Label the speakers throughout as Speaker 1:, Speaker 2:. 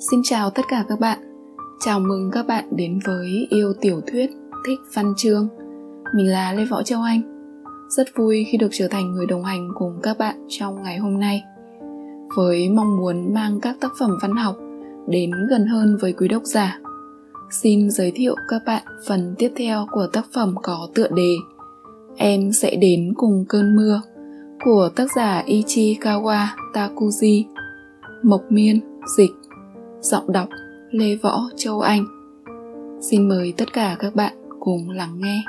Speaker 1: Xin chào tất cả các bạn. Chào mừng các bạn đến với Yêu Tiểu Thuyết Thích Văn Chương. Mình là Lê Võ Châu Anh. Rất vui khi được trở thành người đồng hành cùng các bạn trong ngày hôm nay. Với mong muốn mang các tác phẩm văn học đến gần hơn với quý độc giả. Xin giới thiệu các bạn phần tiếp theo của tác phẩm có tựa đề Em sẽ đến cùng cơn mưa của tác giả Ichikawa Takuji. Mộc Miên, dịch Giọng đọc Lê Võ Châu Anh. Xin mời tất cả các bạn cùng lắng nghe.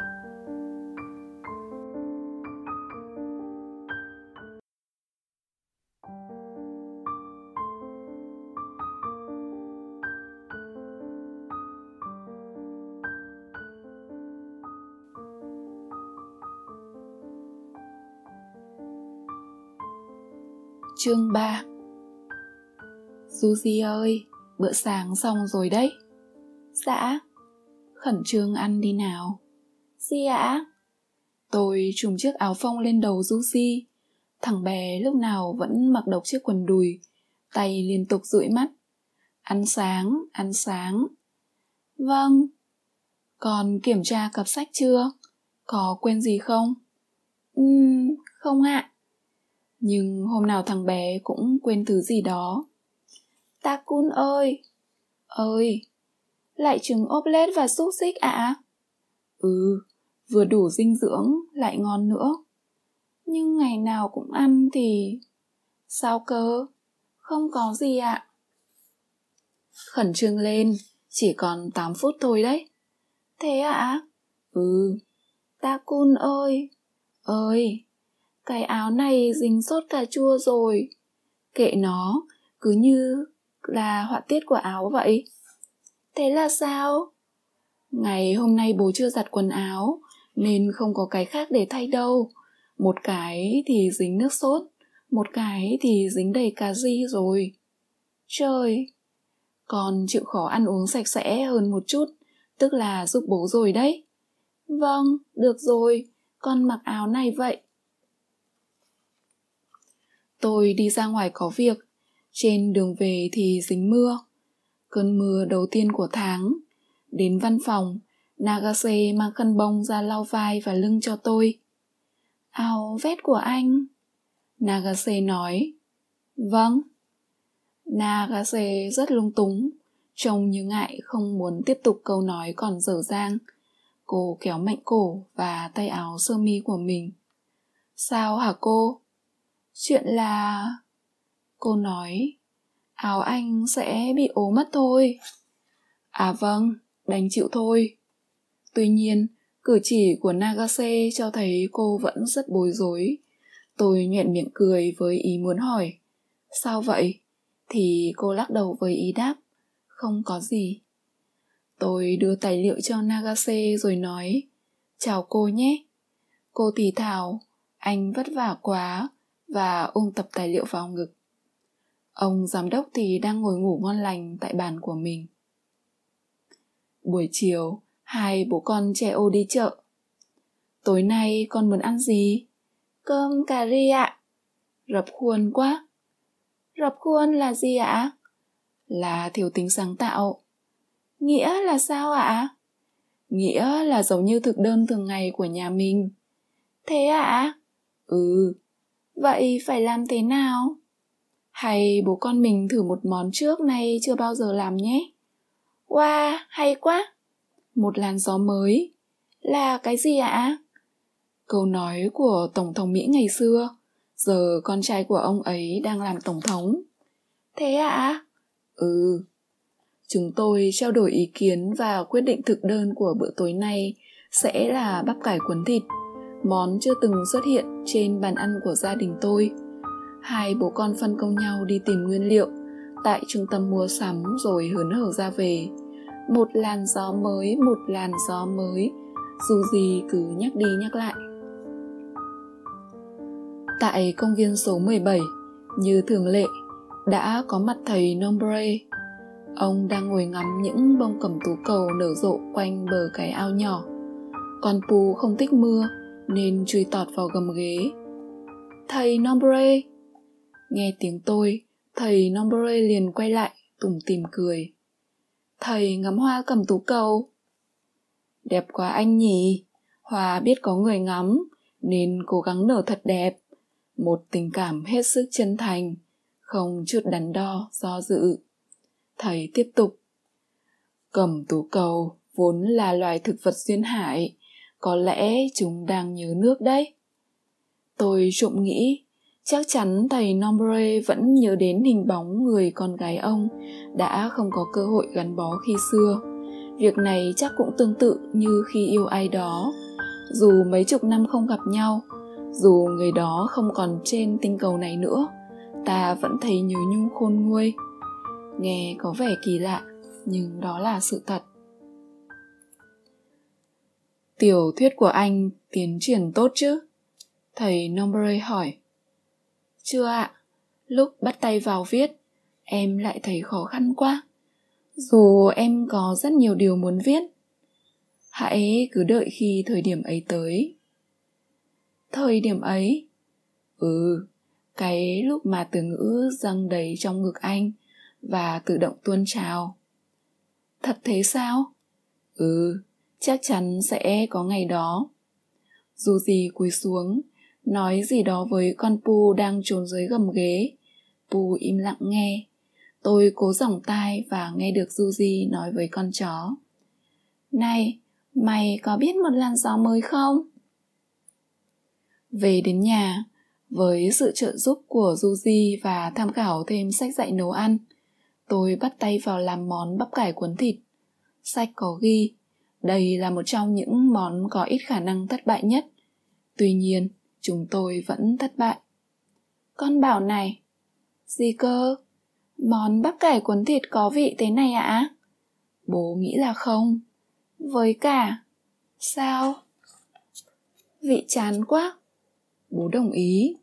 Speaker 1: Chương 3 Suzy ơi, bữa sáng xong rồi đấy. Dạ. Khẩn trương ăn đi nào. Gì ạ? Tôi trùm chiếc áo phông lên đầu Suzy. Thằng bé lúc nào vẫn mặc độc chiếc quần đùi, tay liên tục dụi mắt. Ăn sáng, ăn sáng. Vâng. Còn kiểm tra cặp sách chưa? Có quên gì không? Ừm, không ạ. Nhưng hôm nào thằng bé cũng quên thứ gì đó Ta cun ơi! Ơi! Lại trứng ốp lết và xúc xích ạ? À? Ừ, vừa đủ dinh dưỡng, lại ngon nữa. Nhưng ngày nào cũng ăn thì... Sao cơ? Không có gì ạ. À? Khẩn trương lên, chỉ còn 8 phút thôi đấy. Thế ạ? À? Ừ. Ta cun ơi! Ơi! Cái áo này dính sốt cà chua rồi. Kệ nó, cứ như là họa tiết của áo vậy? Thế là sao? Ngày hôm nay bố chưa giặt quần áo, nên không có cái khác để thay đâu. Một cái thì dính nước sốt, một cái thì dính đầy cà ri rồi. Trời! Con chịu khó ăn uống sạch sẽ hơn một chút, tức là giúp bố rồi đấy. Vâng được rồi. Con mặc áo này vậy. Tôi đi ra ngoài có việc trên đường về thì dính mưa. Cơn mưa đầu tiên của tháng. Đến văn phòng, Nagase mang khăn bông ra lau vai và lưng cho tôi. Áo vét của anh. Nagase nói. Vâng. Nagase rất lung túng, trông như ngại không muốn tiếp tục câu nói còn dở dang. Cô kéo mạnh cổ và tay áo sơ mi của mình. Sao hả cô? Chuyện là... Cô nói, áo anh sẽ bị ố mất thôi. À vâng, đành chịu thôi. Tuy nhiên, cử chỉ của Nagase cho thấy cô vẫn rất bối rối. Tôi nhoẹn miệng cười với ý muốn hỏi. Sao vậy? Thì cô lắc đầu với ý đáp. Không có gì. Tôi đưa tài liệu cho Nagase rồi nói. Chào cô nhé. Cô thì thào, anh vất vả quá và ôm tập tài liệu vào ngực. Ông giám đốc thì đang ngồi ngủ ngon lành tại bàn của mình. Buổi chiều, hai bố con trẻ ô đi chợ. Tối nay con muốn ăn gì? Cơm cà ri ạ. Rập khuôn quá. Rập khuôn là gì ạ? Là thiếu tính sáng tạo. Nghĩa là sao ạ? Nghĩa là giống như thực đơn thường ngày của nhà mình. Thế ạ? Ừ. Vậy phải làm thế nào? Hay bố con mình thử một món trước nay chưa bao giờ làm nhé. Wow, hay quá! Một làn gió mới. Là cái gì ạ? Câu nói của Tổng thống Mỹ ngày xưa. Giờ con trai của ông ấy đang làm Tổng thống. Thế ạ? Ừ. Chúng tôi trao đổi ý kiến và quyết định thực đơn của bữa tối nay sẽ là bắp cải cuốn thịt, món chưa từng xuất hiện trên bàn ăn của gia đình tôi – hai bố con phân công nhau đi tìm nguyên liệu. Tại trung tâm mua sắm rồi hớn hở ra về. Một làn gió mới, một làn gió mới. Dù gì cứ nhắc đi nhắc lại. Tại công viên số 17 như thường lệ, đã có mặt thầy Nombre. Ông đang ngồi ngắm những bông cẩm tú cầu nở rộ quanh bờ cái ao nhỏ. Con Pu không thích mưa, nên chui tọt vào gầm ghế. Thầy Nombre Nghe tiếng tôi, thầy Nombre liền quay lại, tủm tìm cười. Thầy ngắm hoa cầm tú cầu. Đẹp quá anh nhỉ, hoa biết có người ngắm, nên cố gắng nở thật đẹp. Một tình cảm hết sức chân thành, không chút đắn đo, do dự. Thầy tiếp tục. Cầm tú cầu vốn là loài thực vật duyên hải, có lẽ chúng đang nhớ nước đấy. Tôi trộm nghĩ, chắc chắn thầy Nombre vẫn nhớ đến hình bóng người con gái ông đã không có cơ hội gắn bó khi xưa. Việc này chắc cũng tương tự như khi yêu ai đó. Dù mấy chục năm không gặp nhau, dù người đó không còn trên tinh cầu này nữa, ta vẫn thấy nhớ nhung khôn nguôi. Nghe có vẻ kỳ lạ, nhưng đó là sự thật. Tiểu thuyết của anh tiến triển tốt chứ? Thầy Nombre hỏi. Chưa ạ, lúc bắt tay vào viết, em lại thấy khó khăn quá. Dù em có rất nhiều điều muốn viết. Hãy cứ đợi khi thời điểm ấy tới. Thời điểm ấy? Ừ, cái lúc mà từ ngữ dâng đầy trong ngực anh và tự động tuôn trào. Thật thế sao? Ừ, chắc chắn sẽ có ngày đó. Dù gì cúi xuống, nói gì đó với con Pu đang trốn dưới gầm ghế. Pu im lặng nghe. Tôi cố giỏng tai và nghe được Suzy nói với con chó. Này, mày có biết một làn gió mới không? Về đến nhà, với sự trợ giúp của Suzy và tham khảo thêm sách dạy nấu ăn, tôi bắt tay vào làm món bắp cải cuốn thịt. Sách có ghi, đây là một trong những món có ít khả năng thất bại nhất. Tuy nhiên, chúng tôi vẫn thất bại. Con bảo này, gì cơ? Món bắp cải cuốn thịt có vị thế này ạ? À? Bố nghĩ là không. Với cả, sao? Vị chán quá. Bố đồng ý.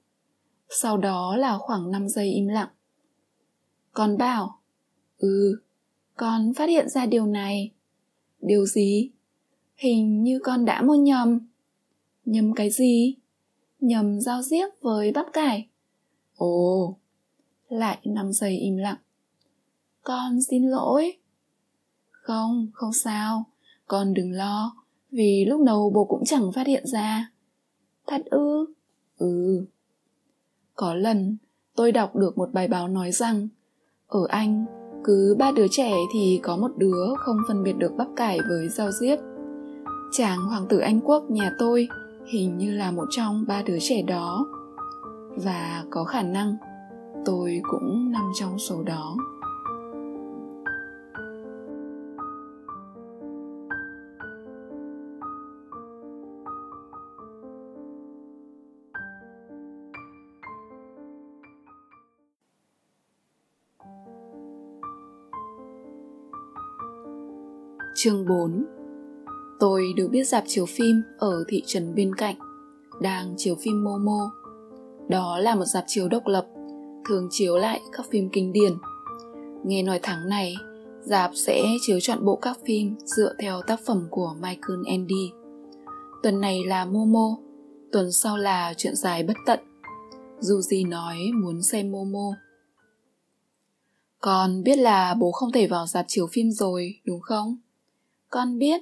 Speaker 1: Sau đó là khoảng 5 giây im lặng. Con bảo, ừ, con phát hiện ra điều này. Điều gì? Hình như con đã mua nhầm. Nhầm cái gì? Nhầm rau diếp với bắp cải. Ồ, lại 5 giây im lặng. Con xin lỗi. Không, không sao. Con đừng lo, vì lúc đầu bố cũng chẳng phát hiện ra. Thật ư? Ừ. Có lần, tôi đọc được một bài báo nói rằng, ở Anh, cứ ba đứa trẻ thì có một đứa không phân biệt được bắp cải với rau diếp. Chàng hoàng tử Anh quốc nhà tôi hình như là một trong ba đứa trẻ đó. Và có khả năng tôi cũng nằm trong số đó. Chương 4 Tôi được biết dạp chiếu phim ở thị trấn bên cạnh đang chiếu phim Momo. Đó là một dạp chiếu độc lập, thường chiếu lại các phim kinh điển. Nghe nói tháng này, dạp sẽ chiếu chọn bộ các phim dựa theo tác phẩm của Michael Andy. Tuần này là Momo, tuần sau là chuyện dài bất tận. Dù gì nói muốn xem Momo. Con biết là bố không thể vào dạp chiếu phim rồi, đúng không? Con biết.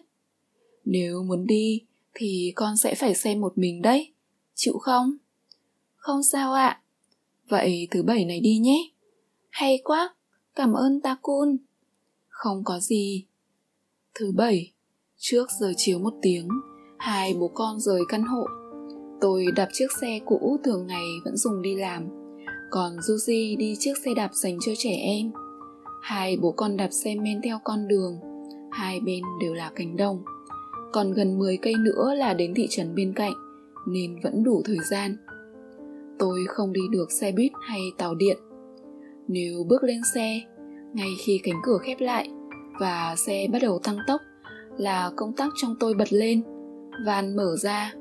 Speaker 1: Nếu muốn đi thì con sẽ phải xem một mình đấy. Chịu không? Không sao ạ. À. Vậy thứ bảy này đi nhé. Hay quá, cảm ơn Takun. Không có gì. Thứ bảy, trước giờ chiếu một tiếng, hai bố con rời căn hộ. Tôi đạp chiếc xe cũ thường ngày vẫn dùng đi làm, còn Suzy đi chiếc xe đạp dành cho trẻ em. Hai bố con đạp xe men theo con đường, hai bên đều là cánh đồng. Còn gần 10 cây nữa là đến thị trấn bên cạnh, nên vẫn đủ thời gian. Tôi không đi được xe buýt hay tàu điện. Nếu bước lên xe, ngay khi cánh cửa khép lại và xe bắt đầu tăng tốc là công tắc trong tôi bật lên, van mở ra,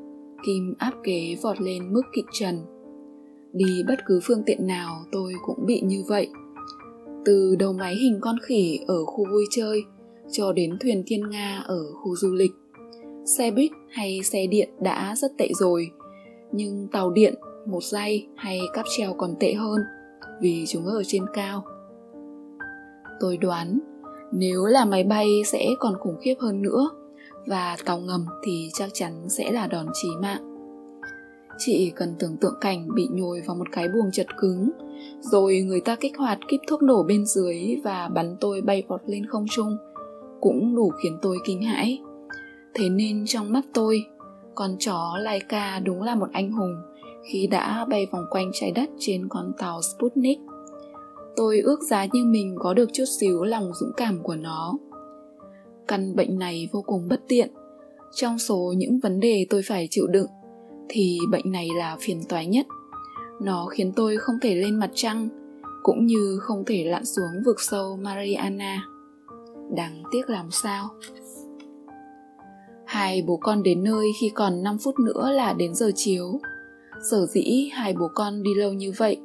Speaker 1: kim áp kế vọt lên mức kịch trần. Đi bất cứ phương tiện nào tôi cũng bị như vậy. Từ đầu máy hình con khỉ ở khu vui chơi cho đến thuyền thiên nga ở khu du lịch xe buýt hay xe điện đã rất tệ rồi nhưng tàu điện một giây hay cáp treo còn tệ hơn vì chúng ở trên cao Tôi đoán nếu là máy bay sẽ còn khủng khiếp hơn nữa và tàu ngầm thì chắc chắn sẽ là đòn chí mạng. Chị cần tưởng tượng cảnh bị nhồi vào một cái buồng chật cứng, rồi người ta kích hoạt kíp thuốc nổ bên dưới và bắn tôi bay vọt lên không trung, cũng đủ khiến tôi kinh hãi. Thế nên trong mắt tôi, con chó Laika đúng là một anh hùng khi đã bay vòng quanh trái đất trên con tàu Sputnik. Tôi ước giá như mình có được chút xíu lòng dũng cảm của nó. Căn bệnh này vô cùng bất tiện. Trong số những vấn đề tôi phải chịu đựng, thì bệnh này là phiền toái nhất. Nó khiến tôi không thể lên mặt trăng, cũng như không thể lặn xuống vực sâu Mariana. Đáng tiếc làm sao. Hai bố con đến nơi khi còn 5 phút nữa là đến giờ chiếu. Sở dĩ hai bố con đi lâu như vậy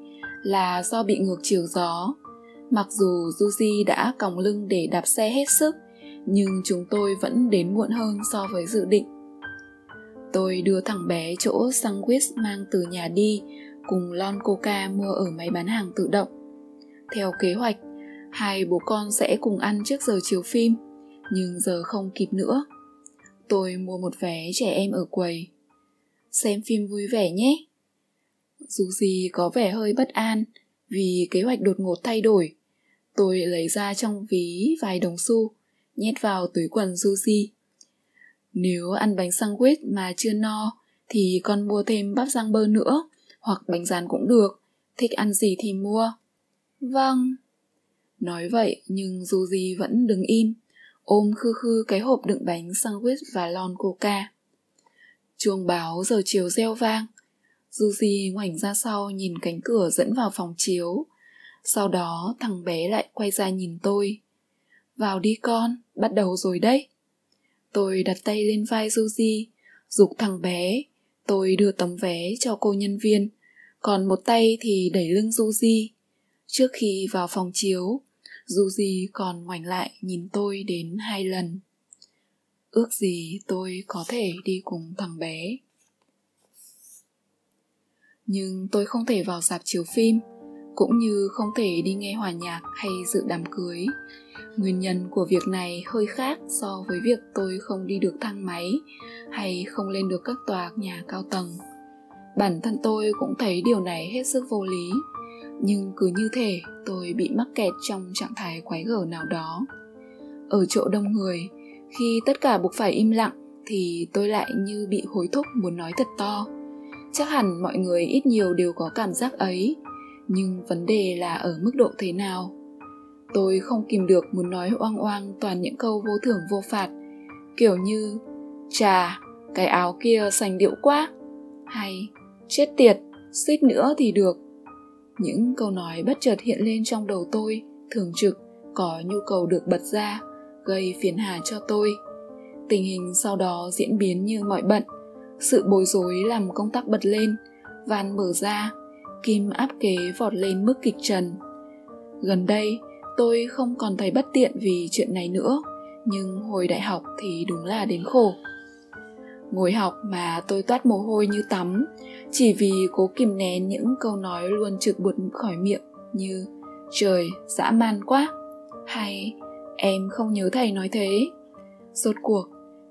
Speaker 1: là do bị ngược chiều gió. Mặc dù Juji đã còng lưng để đạp xe hết sức, nhưng chúng tôi vẫn đến muộn hơn so với dự định. Tôi đưa thằng bé chỗ sandwich mang từ nhà đi cùng lon coca mua ở máy bán hàng tự động. Theo kế hoạch, hai bố con sẽ cùng ăn trước giờ chiếu phim, nhưng giờ không kịp nữa. Tôi mua một vé trẻ em ở quầy. Xem phim vui vẻ nhé. Dù gì có vẻ hơi bất an vì kế hoạch đột ngột thay đổi. Tôi lấy ra trong ví vài đồng xu, nhét vào túi quần Suzy. Nếu ăn bánh sandwich mà chưa no thì con mua thêm bắp rang bơ nữa hoặc bánh rán cũng được, thích ăn gì thì mua. Vâng. Nói vậy nhưng Suzy vẫn đứng im, ôm khư khư cái hộp đựng bánh sandwich và lon coca. Chuông báo giờ chiều reo vang. Suzy ngoảnh ra sau nhìn cánh cửa dẫn vào phòng chiếu. Sau đó thằng bé lại quay ra nhìn tôi. Vào đi con, bắt đầu rồi đấy. Tôi đặt tay lên vai Suzy, dục thằng bé. Tôi đưa tấm vé cho cô nhân viên, còn một tay thì đẩy lưng Suzy. Trước khi vào phòng chiếu, dù gì còn ngoảnh lại nhìn tôi đến hai lần. Ước gì tôi có thể đi cùng thằng bé. Nhưng tôi không thể vào dạp chiếu phim, cũng như không thể đi nghe hòa nhạc hay dự đám cưới nguyên nhân của việc này hơi khác so với việc tôi không đi được thang máy hay không lên được các tòa nhà cao tầng bản thân tôi cũng thấy điều này hết sức vô lý nhưng cứ như thể tôi bị mắc kẹt trong trạng thái quái gở nào đó. Ở chỗ đông người, khi tất cả buộc phải im lặng, thì tôi lại như bị hối thúc muốn nói thật to. Chắc hẳn mọi người ít nhiều đều có cảm giác ấy, nhưng vấn đề là ở mức độ thế nào? Tôi không kìm được muốn nói oang oang toàn những câu vô thưởng vô phạt, kiểu như, chà, cái áo kia sành điệu quá! hay chết tiệt, suýt nữa thì được những câu nói bất chợt hiện lên trong đầu tôi, thường trực, có nhu cầu được bật ra, gây phiền hà cho tôi. Tình hình sau đó diễn biến như mọi bận. Sự bối rối làm công tắc bật lên, van mở ra, kim áp kế vọt lên mức kịch trần. Gần đây, tôi không còn thấy bất tiện vì chuyện này nữa, nhưng hồi đại học thì đúng là đến khổ ngồi học mà tôi toát mồ hôi như tắm chỉ vì cố kìm nén những câu nói luôn trực buột khỏi miệng như trời dã man quá! hay em không nhớ thầy nói thế. Rốt cuộc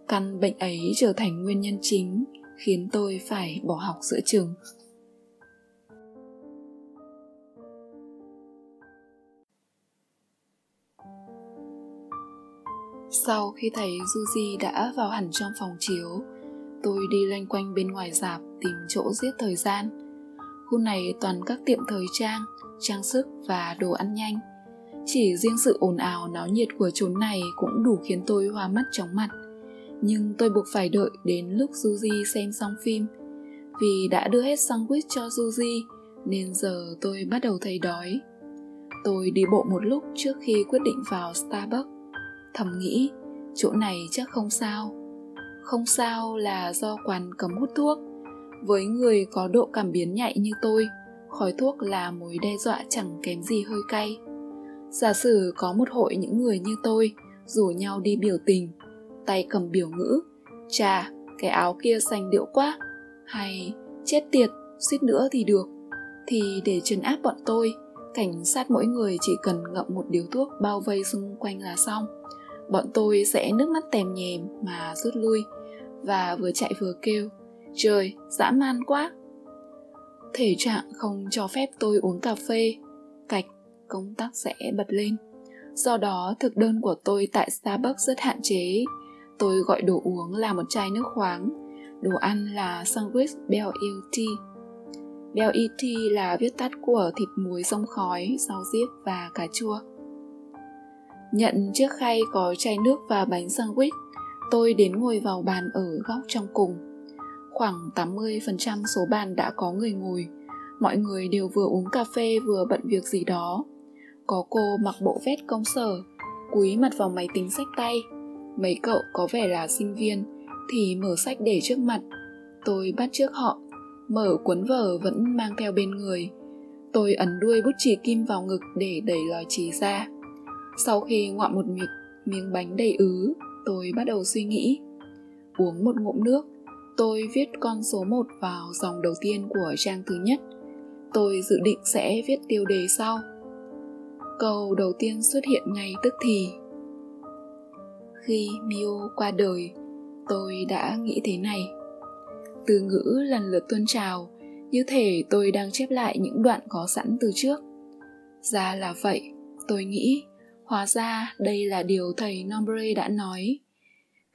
Speaker 1: căn bệnh ấy trở thành nguyên nhân chính khiến tôi phải bỏ học giữa trường. Sau khi thấy Yuji đã vào hẳn trong phòng chiếu, tôi đi loanh quanh bên ngoài dạp tìm chỗ giết thời gian. Khu này toàn các tiệm thời trang, trang sức và đồ ăn nhanh. Chỉ riêng sự ồn ào náo nhiệt của chốn này cũng đủ khiến tôi hoa mắt chóng mặt. Nhưng tôi buộc phải đợi đến lúc Suzy xem xong phim. Vì đã đưa hết sandwich cho Suzy nên giờ tôi bắt đầu thấy đói. Tôi đi bộ một lúc trước khi quyết định vào Starbucks thầm nghĩ chỗ này chắc không sao không sao là do quán cấm hút thuốc. Với người có độ cảm biến nhạy như tôi, khói thuốc là mối đe dọa chẳng kém gì hơi cay. Giả sử có một hội những người như tôi, rủ nhau đi biểu tình, tay cầm biểu ngữ, chà, cái áo kia xanh điệu quá, hay chết tiệt, suýt nữa thì được. Thì để trấn áp bọn tôi, cảnh sát mỗi người chỉ cần ngậm một điếu thuốc bao vây xung quanh là xong. Bọn tôi sẽ nước mắt tèm nhèm mà rút lui và vừa chạy vừa kêu, trời, dã man quá. Thể trạng không cho phép tôi uống cà phê, cạch, công tắc sẽ bật lên. Do đó, thực đơn của tôi tại starbucks rất hạn chế. Tôi gọi đồ uống là một chai nước khoáng, đồ ăn là sandwich bell eel tea bell ET là viết tắt của thịt muối sông khói, rau diếp và cà chua. Nhận chiếc khay có chai nước và bánh sandwich tôi đến ngồi vào bàn ở góc trong cùng. Khoảng 80% số bàn đã có người ngồi. Mọi người đều vừa uống cà phê vừa bận việc gì đó. Có cô mặc bộ vest công sở, cúi mặt vào máy tính sách tay. Mấy cậu có vẻ là sinh viên, thì mở sách để trước mặt. Tôi bắt trước họ, mở cuốn vở vẫn mang theo bên người. Tôi ấn đuôi bút chì kim vào ngực để đẩy lòi chì ra. Sau khi ngoạm một miệng, miếng bánh đầy ứ tôi bắt đầu suy nghĩ. Uống một ngụm nước, tôi viết con số 1 vào dòng đầu tiên của trang thứ nhất. Tôi dự định sẽ viết tiêu đề sau. Câu đầu tiên xuất hiện ngay tức thì. Khi mio qua đời, tôi đã nghĩ thế này. Từ ngữ lần lượt tuôn trào, như thể tôi đang chép lại những đoạn có sẵn từ trước. Ra là vậy, tôi nghĩ hóa ra đây là điều thầy nombre đã nói.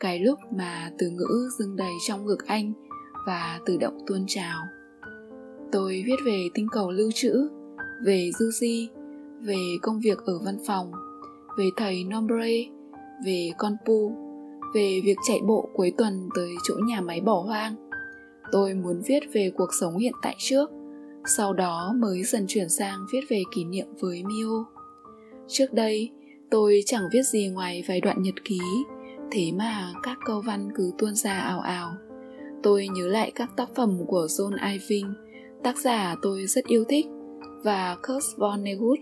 Speaker 1: Cái lúc mà từ ngữ dưng đầy trong ngực anh và tự động tuôn trào. Tôi viết về tinh cầu lưu trữ về Juji, về công việc ở văn phòng về thầy nombre về con pu về việc chạy bộ cuối tuần tới chỗ nhà máy bỏ hoang. Tôi muốn viết về cuộc sống hiện tại trước sau đó mới dần chuyển sang viết về kỷ niệm với mio. Trước đây tôi chẳng viết gì ngoài vài đoạn nhật ký thế mà các câu văn cứ tuôn ra ào ào tôi nhớ lại các tác phẩm của john irving tác giả tôi rất yêu thích và Kurt Vonnegut,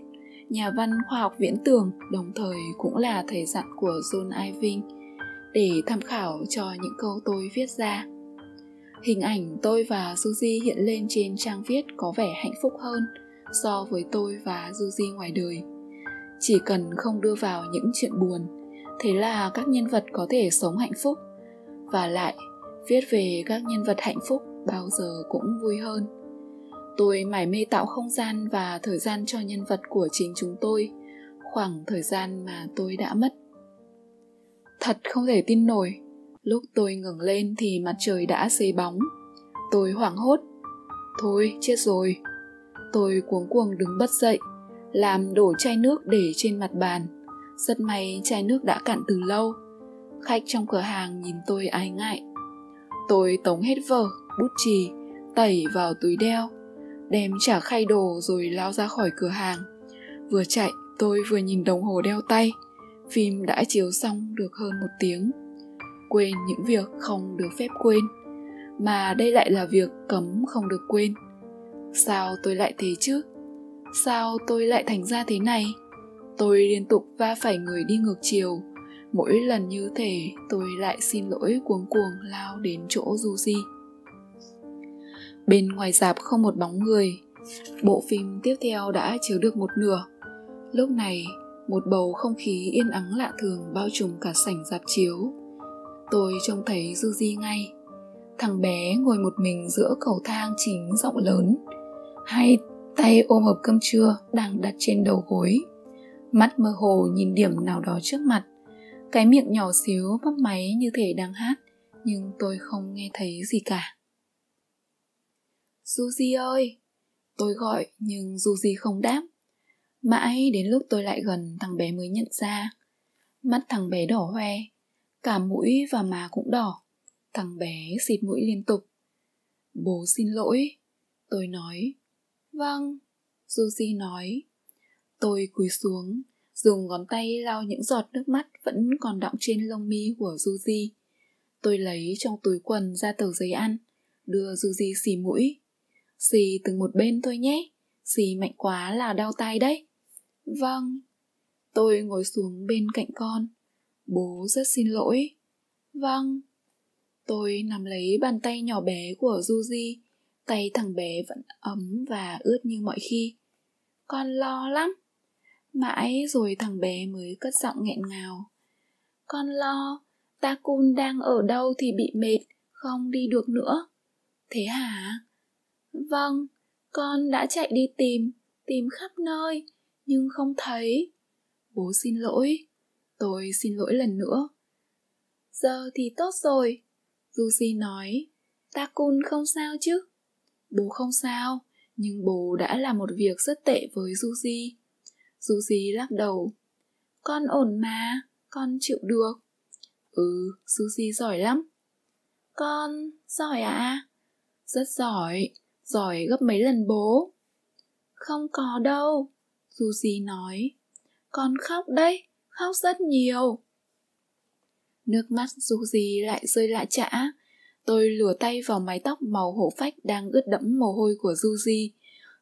Speaker 1: nhà văn khoa học viễn tưởng đồng thời cũng là thầy dặn của John Irving để tham khảo cho những câu tôi viết ra. Hình ảnh tôi và Suzy hiện lên trên trang viết có vẻ hạnh phúc hơn so với tôi và Suzy ngoài đời. Chỉ cần không đưa vào những chuyện buồn, thế là các nhân vật có thể sống hạnh phúc. Và lại, viết về các nhân vật hạnh phúc bao giờ cũng vui hơn. Tôi mải mê tạo không gian và thời gian cho nhân vật của chính chúng tôi, khoảng thời gian mà tôi đã mất. Thật không thể tin nổi, Lúc tôi ngẩng lên thì mặt trời đã xế bóng. Tôi hoảng hốt. Thôi, chết rồi. Tôi cuống cuồng đứng bất dậy, làm đổ chai nước để trên mặt bàn. Rất may chai nước đã cạn từ lâu. Khách trong cửa hàng nhìn tôi ái ngại. Tôi tống hết vở, bút chì, tẩy vào túi đeo, đem trả khay đồ rồi lao ra khỏi cửa hàng. Vừa chạy, tôi vừa nhìn đồng hồ đeo tay. Phim đã chiếu xong được hơn một tiếng quên những việc không được phép quên mà đây lại là việc cấm không được quên sao tôi lại thế chứ sao tôi lại thành ra thế này? Tôi liên tục va phải người đi ngược chiều. Mỗi lần như thể tôi lại xin lỗi cuống cuồng lao đến chỗ du di bên ngoài dạp không một bóng người. Bộ phim tiếp theo đã chiếu được một nửa. Lúc này, một bầu không khí yên ắng lạ thường bao trùm cả sảnh dạp chiếu. Tôi trông thấy du di ngay. Thằng bé ngồi một mình giữa cầu thang chính rộng lớn. Hai tay ôm hộp cơm trưa đang đặt trên đầu gối. Mắt mơ hồ nhìn điểm nào đó trước mặt. Cái miệng nhỏ xíu bắp máy như thể đang hát, nhưng tôi không nghe thấy gì cả. Suzy ơi! Tôi gọi, nhưng Suzy không đáp. Mãi đến lúc tôi lại gần thằng bé mới nhận ra. Mắt thằng bé đỏ hoe, Cả mũi và má cũng đỏ. Thằng bé xịt mũi liên tục. Bố xin lỗi, Tôi nói. Vâng Suzy nói Tôi cúi xuống Dùng ngón tay lau những giọt nước mắt Vẫn còn đọng trên lông mi của Suzy Tôi lấy trong túi quần ra tờ giấy ăn Đưa Suzy xì mũi Xì từng một bên thôi nhé Xì mạnh quá là đau tay đấy Vâng Tôi ngồi xuống bên cạnh con Bố rất xin lỗi. Vâng. Tôi nắm lấy bàn tay nhỏ bé của Juji, tay thằng bé vẫn ấm và ướt như mọi khi. Con lo lắm. Mãi rồi thằng bé mới cất giọng nghẹn ngào. Con lo, ta cun đang ở đâu thì bị mệt, không đi được nữa. Thế hả? Vâng, con đã chạy đi tìm, tìm khắp nơi, nhưng không thấy. Bố xin lỗi, tôi xin lỗi lần nữa. Giờ thì tốt rồi, Lucy nói, ta cun không sao chứ? Bố không sao, nhưng bố đã làm một việc rất tệ với Suzy. Suzy lắc đầu. Con ổn mà, con chịu được. Ừ, Suzy giỏi lắm. Con giỏi à? Rất giỏi, giỏi gấp mấy lần bố. Không có đâu, Suzy nói. Con khóc đấy, khóc rất nhiều. Nước mắt Suzy lại rơi lại chả, Tôi lùa tay vào mái tóc màu hổ phách đang ướt đẫm mồ hôi của Suzy,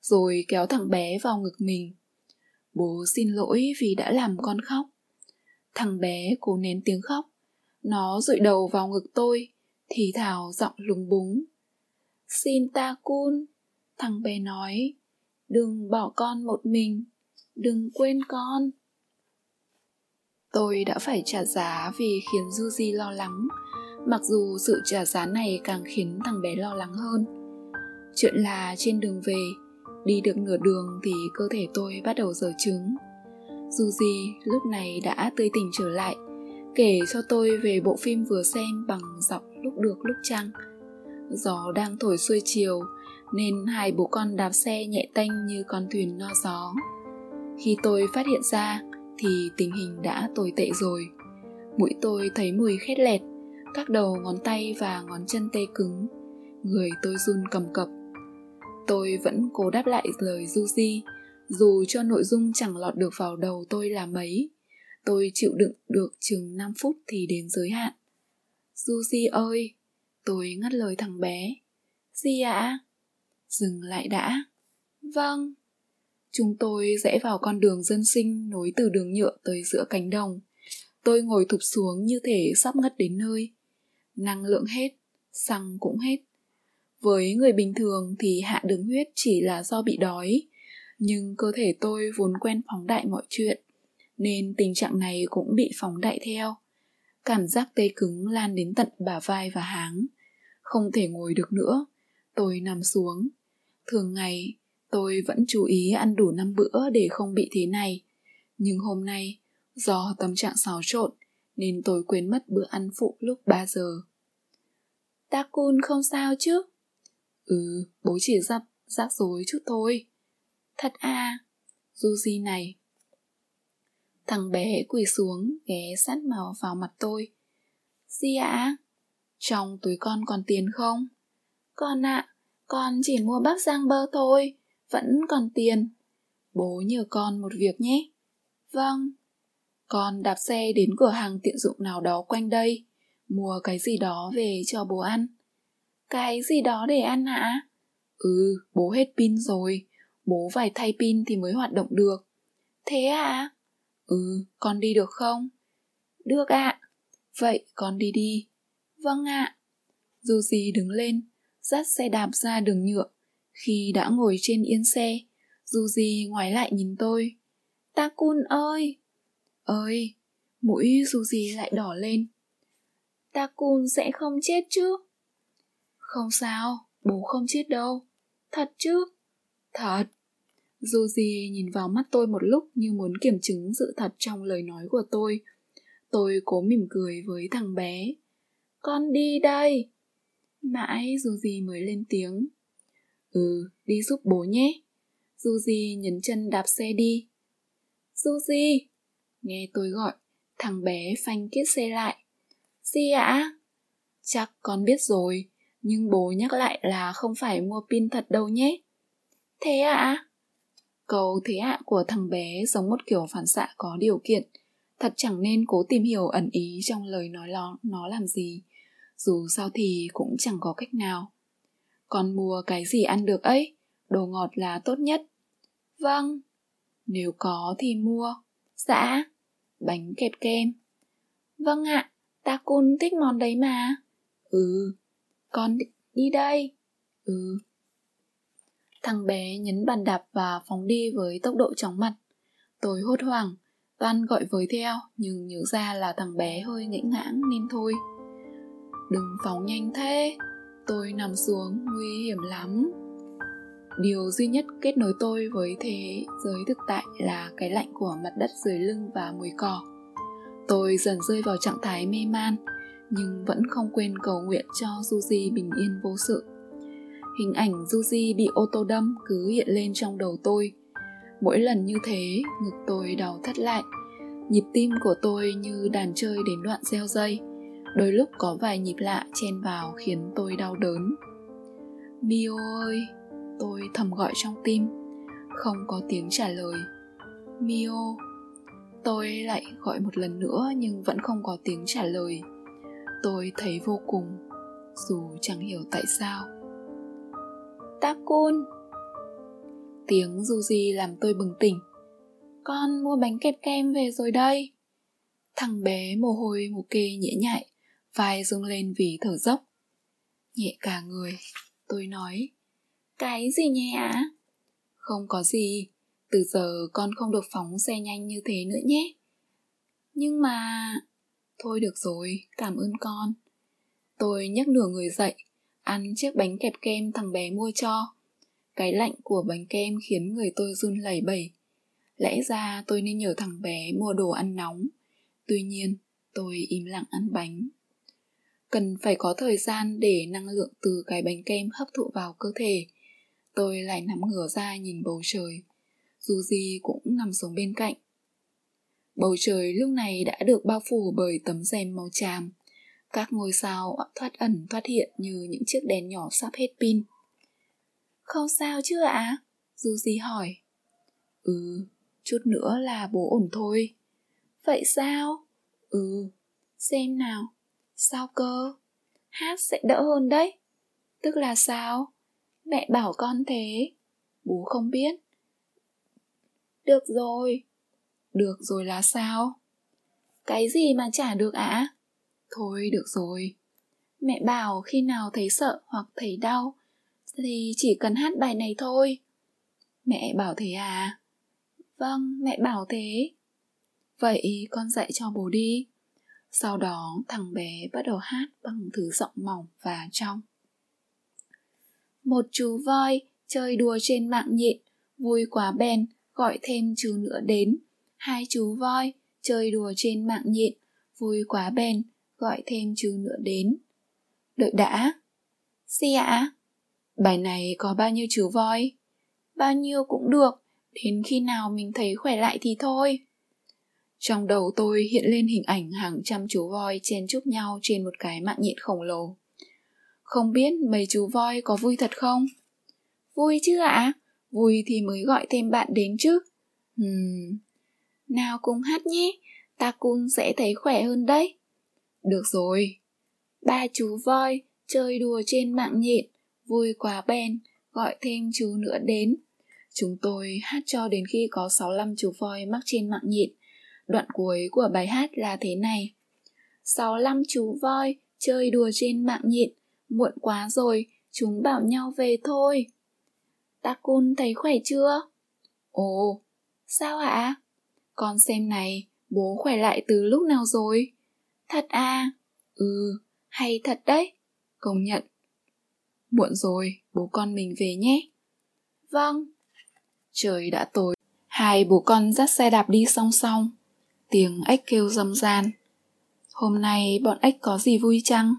Speaker 1: rồi kéo thằng bé vào ngực mình. Bố xin lỗi vì đã làm con khóc. Thằng bé cố nén tiếng khóc. Nó rụi đầu vào ngực tôi, thì thào giọng lúng búng. Xin ta cun, thằng bé nói, đừng bỏ con một mình, đừng quên con. Tôi đã phải trả giá vì khiến Yuji lo lắng, mặc dù sự trả giá này càng khiến thằng bé lo lắng hơn. Chuyện là trên đường về, đi được nửa đường thì cơ thể tôi bắt đầu dở chứng. dù gì lúc này đã tươi tỉnh trở lại, kể cho tôi về bộ phim vừa xem bằng giọng lúc được lúc trăng. Gió đang thổi xuôi chiều, nên hai bố con đạp xe nhẹ tênh như con thuyền no gió. Khi tôi phát hiện ra, thì tình hình đã tồi tệ rồi. Mũi tôi thấy mùi khét lẹt, các đầu ngón tay và ngón chân tê cứng. Người tôi run cầm cập. Tôi vẫn cố đáp lại lời Juji, dù cho nội dung chẳng lọt được vào đầu tôi là mấy. Tôi chịu đựng được chừng 5 phút thì đến giới hạn. Juji ơi, tôi ngắt lời thằng bé. di ạ? À? Dừng lại đã. Vâng. Chúng tôi rẽ vào con đường dân sinh nối từ đường nhựa tới giữa cánh đồng. Tôi ngồi thụp xuống như thể sắp ngất đến nơi. Năng lượng hết, xăng cũng hết. Với người bình thường thì hạ đường huyết chỉ là do bị đói, nhưng cơ thể tôi vốn quen phóng đại mọi chuyện, nên tình trạng này cũng bị phóng đại theo. Cảm giác tê cứng lan đến tận bả vai và háng. Không thể ngồi được nữa, tôi nằm xuống. Thường ngày, Tôi vẫn chú ý ăn đủ năm bữa để không bị thế này. Nhưng hôm nay, do tâm trạng xáo trộn, nên tôi quên mất bữa ăn phụ lúc 3 giờ. Takun không sao chứ? Ừ, bố chỉ dập rắc rối chút thôi. Thật à, Yuji này. Thằng bé quỳ xuống, ghé sát màu vào mặt tôi. Di ạ? Trong túi con còn tiền không? Con ạ, à, con chỉ mua bắp rang bơ thôi vẫn còn tiền. Bố nhờ con một việc nhé. Vâng. Con đạp xe đến cửa hàng tiện dụng nào đó quanh đây, mua cái gì đó về cho bố ăn. Cái gì đó để ăn hả? Ừ, bố hết pin rồi, bố phải thay pin thì mới hoạt động được. Thế à? Ừ, con đi được không? Được ạ. À. Vậy con đi đi. Vâng ạ. À. Dù gì đứng lên, dắt xe đạp ra đường nhựa, khi đã ngồi trên yên xe, dù gì ngoái lại nhìn tôi. Ta cun ơi! Ơi! Mũi dù gì lại đỏ lên. Ta cùn sẽ không chết chứ? Không sao, bố không chết đâu. Thật chứ? Thật. Dù gì nhìn vào mắt tôi một lúc như muốn kiểm chứng sự thật trong lời nói của tôi. Tôi cố mỉm cười với thằng bé. Con đi đây. Mãi dù gì mới lên tiếng. Ừ, đi giúp bố nhé. Suzy nhấn chân đạp xe đi. Suzy! Nghe tôi gọi, thằng bé phanh kiết xe lại. Gì ạ? Chắc con biết rồi, nhưng bố nhắc lại là không phải mua pin thật đâu nhé. Thế ạ? À? Câu thế ạ của thằng bé giống một kiểu phản xạ có điều kiện. Thật chẳng nên cố tìm hiểu ẩn ý trong lời nói lo, nó làm gì. Dù sao thì cũng chẳng có cách nào. Con mua cái gì ăn được ấy, đồ ngọt là tốt nhất. Vâng, nếu có thì mua. Dạ, bánh kẹp kem. Vâng ạ, ta cun thích món đấy mà. Ừ, con đi đây. Ừ. Thằng bé nhấn bàn đạp và phóng đi với tốc độ chóng mặt. Tôi hốt hoảng, toan gọi với theo nhưng nhớ ra là thằng bé hơi ngẫy ngãng nên thôi. Đừng phóng nhanh thế, tôi nằm xuống nguy hiểm lắm. Điều duy nhất kết nối tôi với thế giới thực tại là cái lạnh của mặt đất dưới lưng và mùi cỏ. Tôi dần rơi vào trạng thái mê man, nhưng vẫn không quên cầu nguyện cho Juji bình yên vô sự. Hình ảnh Juji bị ô tô đâm cứ hiện lên trong đầu tôi. Mỗi lần như thế, ngực tôi đau thắt lại. Nhịp tim của tôi như đàn chơi đến đoạn gieo dây. Đôi lúc có vài nhịp lạ chen vào khiến tôi đau đớn. Mio ơi, tôi thầm gọi trong tim. Không có tiếng trả lời. Mio, tôi lại gọi một lần nữa nhưng vẫn không có tiếng trả lời. Tôi thấy vô cùng dù chẳng hiểu tại sao. Takun. Tiếng du di làm tôi bừng tỉnh. Con mua bánh kẹp kem về rồi đây. Thằng bé mồ hôi mồ kê nhễ nhại Vai rung lên vì thở dốc. Nhẹ cả người Tôi nói Cái gì nhẹ ạ? Không có gì từ giờ con không được phóng xe nhanh như thế nữa nhé Nhưng mà Thôi được rồi, cảm ơn con. Tôi nhấc nửa người dậy, ăn chiếc bánh kẹp kem thằng bé mua cho. Cái lạnh của bánh kem khiến người tôi run lẩy bẩy. Lẽ ra tôi nên nhờ thằng bé mua đồ ăn nóng. Tuy nhiên, tôi im lặng ăn bánh. Cần phải có thời gian để năng lượng từ cái bánh kem hấp thụ vào cơ thể. Tôi lại nắm ngửa ra nhìn bầu trời. Dù gì cũng nằm xuống bên cạnh Bầu trời lúc này đã được bao phủ bởi tấm rèm màu tràm. Các ngôi sao thoát ẩn thoát hiện như những chiếc đèn nhỏ sắp hết pin. Không sao chứ ạ? À? Du Di hỏi. Ừ, chút nữa là bố ổn thôi. Vậy sao? Ừ, xem nào. Sao cơ? Hát sẽ đỡ hơn đấy. Tức là sao? Mẹ bảo con thế. Bố không biết. Được rồi, được rồi là sao? Cái gì mà chả được ạ? À? Thôi được rồi. Mẹ bảo khi nào thấy sợ hoặc thấy đau thì chỉ cần hát bài này thôi. Mẹ bảo thế à? Vâng, mẹ bảo thế. Vậy con dạy cho bố đi. Sau đó thằng bé bắt đầu hát bằng thứ giọng mỏng và trong. Một chú voi chơi đùa trên mạng nhịn, vui quá bèn, gọi thêm chú nữa đến hai chú voi chơi đùa trên mạng nhện, vui quá bèn, gọi thêm chú nữa đến. Đợi đã. Xì ạ? Bài này có bao nhiêu chú voi? Bao nhiêu cũng được, đến khi nào mình thấy khỏe lại thì thôi. Trong đầu tôi hiện lên hình ảnh hàng trăm chú voi chen chúc nhau trên một cái mạng nhện khổng lồ. Không biết mấy chú voi có vui thật không? Vui chứ ạ? À? Vui thì mới gọi thêm bạn đến chứ. Hmm, nào cùng hát nhé, ta cùng sẽ thấy khỏe hơn đấy. Được rồi. Ba chú voi chơi đùa trên mạng nhện, vui quá bèn, gọi thêm chú nữa đến. Chúng tôi hát cho đến khi có 65 chú voi mắc trên mạng nhện. Đoạn cuối của bài hát là thế này. 65 chú voi chơi đùa trên mạng nhện, muộn quá rồi, chúng bảo nhau về thôi. Takun thấy khỏe chưa? Ồ, sao ạ? À? Con xem này, bố khỏe lại từ lúc nào rồi? Thật à? Ừ, hay thật đấy. Công nhận. Muộn rồi, bố con mình về nhé. Vâng. Trời đã tối. Hai bố con dắt xe đạp đi song song. Tiếng ếch kêu râm ran. Hôm nay bọn ếch có gì vui chăng?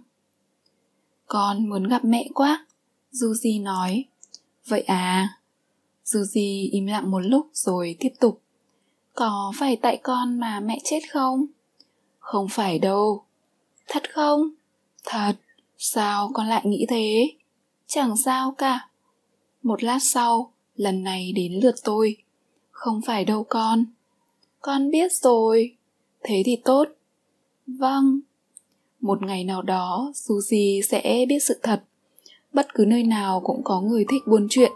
Speaker 1: Con muốn gặp mẹ quá. Juji nói. Vậy à? Juji im lặng một lúc rồi tiếp tục. Có phải tại con mà mẹ chết không? Không phải đâu. Thật không? Thật. Sao con lại nghĩ thế? Chẳng sao cả. Một lát sau, lần này đến lượt tôi. Không phải đâu con. Con biết rồi. Thế thì tốt. Vâng. Một ngày nào đó, Suzy sẽ biết sự thật. Bất cứ nơi nào cũng có người thích buôn chuyện.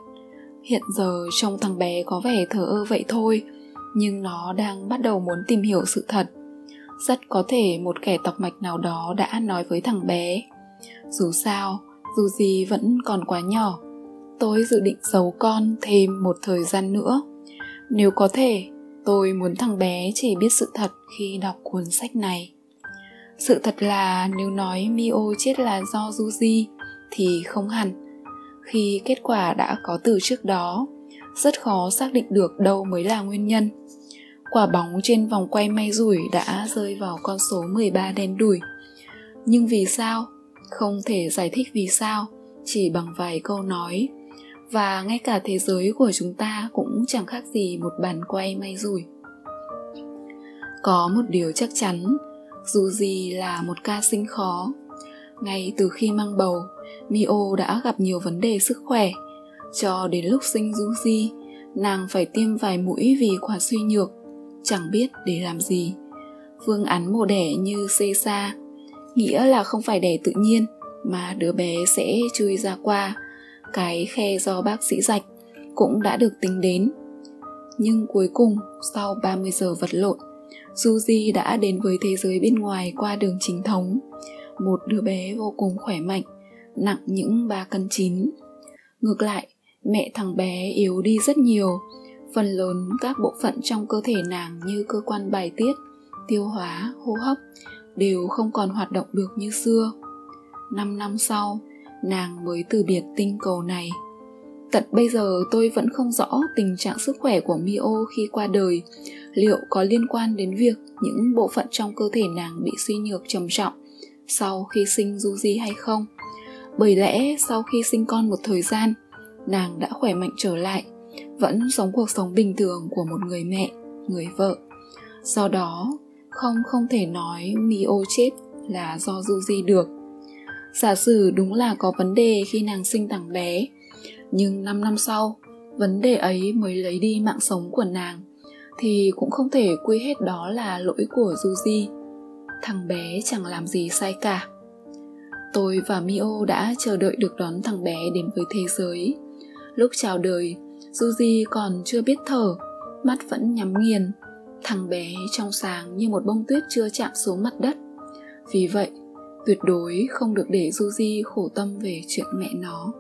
Speaker 1: Hiện giờ trông thằng bé có vẻ thờ ơ vậy thôi, nhưng nó đang bắt đầu muốn tìm hiểu sự thật. Rất có thể một kẻ tọc mạch nào đó đã nói với thằng bé dù sao dù gì vẫn còn quá nhỏ tôi dự định giấu con thêm một thời gian nữa. Nếu có thể tôi muốn thằng bé chỉ biết sự thật khi đọc cuốn sách này. Sự thật là nếu nói mio chết là do Yuji thì không hẳn. Khi kết quả đã có từ trước đó, rất khó xác định được đâu mới là nguyên nhân. Quả bóng trên vòng quay may rủi đã rơi vào con số 13 đen đủi. Nhưng vì sao? Không thể giải thích vì sao, chỉ bằng vài câu nói. Và ngay cả thế giới của chúng ta cũng chẳng khác gì một bàn quay may rủi. Có một điều chắc chắn, dù gì là một ca sinh khó, ngay từ khi mang bầu mio đã gặp nhiều vấn đề sức khỏe cho đến lúc sinh Yuji, nàng phải tiêm vài mũi vì quá suy nhược, chẳng biết để làm gì. Phương án mổ đẻ như xê xa, nghĩa là không phải đẻ tự nhiên, mà đứa bé sẽ chui ra qua cái khe do bác sĩ rạch cũng đã được tính đến. Nhưng cuối cùng, sau 30 giờ vật lộn, Suzy đã đến với thế giới bên ngoài qua đường chính thống. Một đứa bé vô cùng khỏe mạnh, nặng những 3 cân 9. Ngược lại, mẹ thằng bé yếu đi rất nhiều. Phần lớn các bộ phận trong cơ thể nàng như cơ quan bài tiết, tiêu hóa, hô hấp đều không còn hoạt động được như xưa. Năm năm sau, nàng mới từ biệt tinh cầu này. Tận bây giờ tôi vẫn không rõ tình trạng sức khỏe của Mio khi qua đời liệu có liên quan đến việc những bộ phận trong cơ thể nàng bị suy nhược trầm trọng sau khi sinh Yuji hay không. Bởi lẽ sau khi sinh con một thời gian, nàng đã khỏe mạnh trở lại, vẫn sống cuộc sống bình thường của một người mẹ, người vợ. Do đó, không không thể nói Mio chết là do Yuji được. Giả sử đúng là có vấn đề khi nàng sinh thằng bé, nhưng 5 năm sau, vấn đề ấy mới lấy đi mạng sống của nàng, thì cũng không thể quy hết đó là lỗi của Yuji. Thằng bé chẳng làm gì sai cả. Tôi và Mio đã chờ đợi được đón thằng bé đến với thế giới. Lúc chào đời, Yuji còn chưa biết thở, mắt vẫn nhắm nghiền. Thằng bé trong sáng như một bông tuyết chưa chạm xuống mặt đất. Vì vậy, tuyệt đối không được để Yuji khổ tâm về chuyện mẹ nó.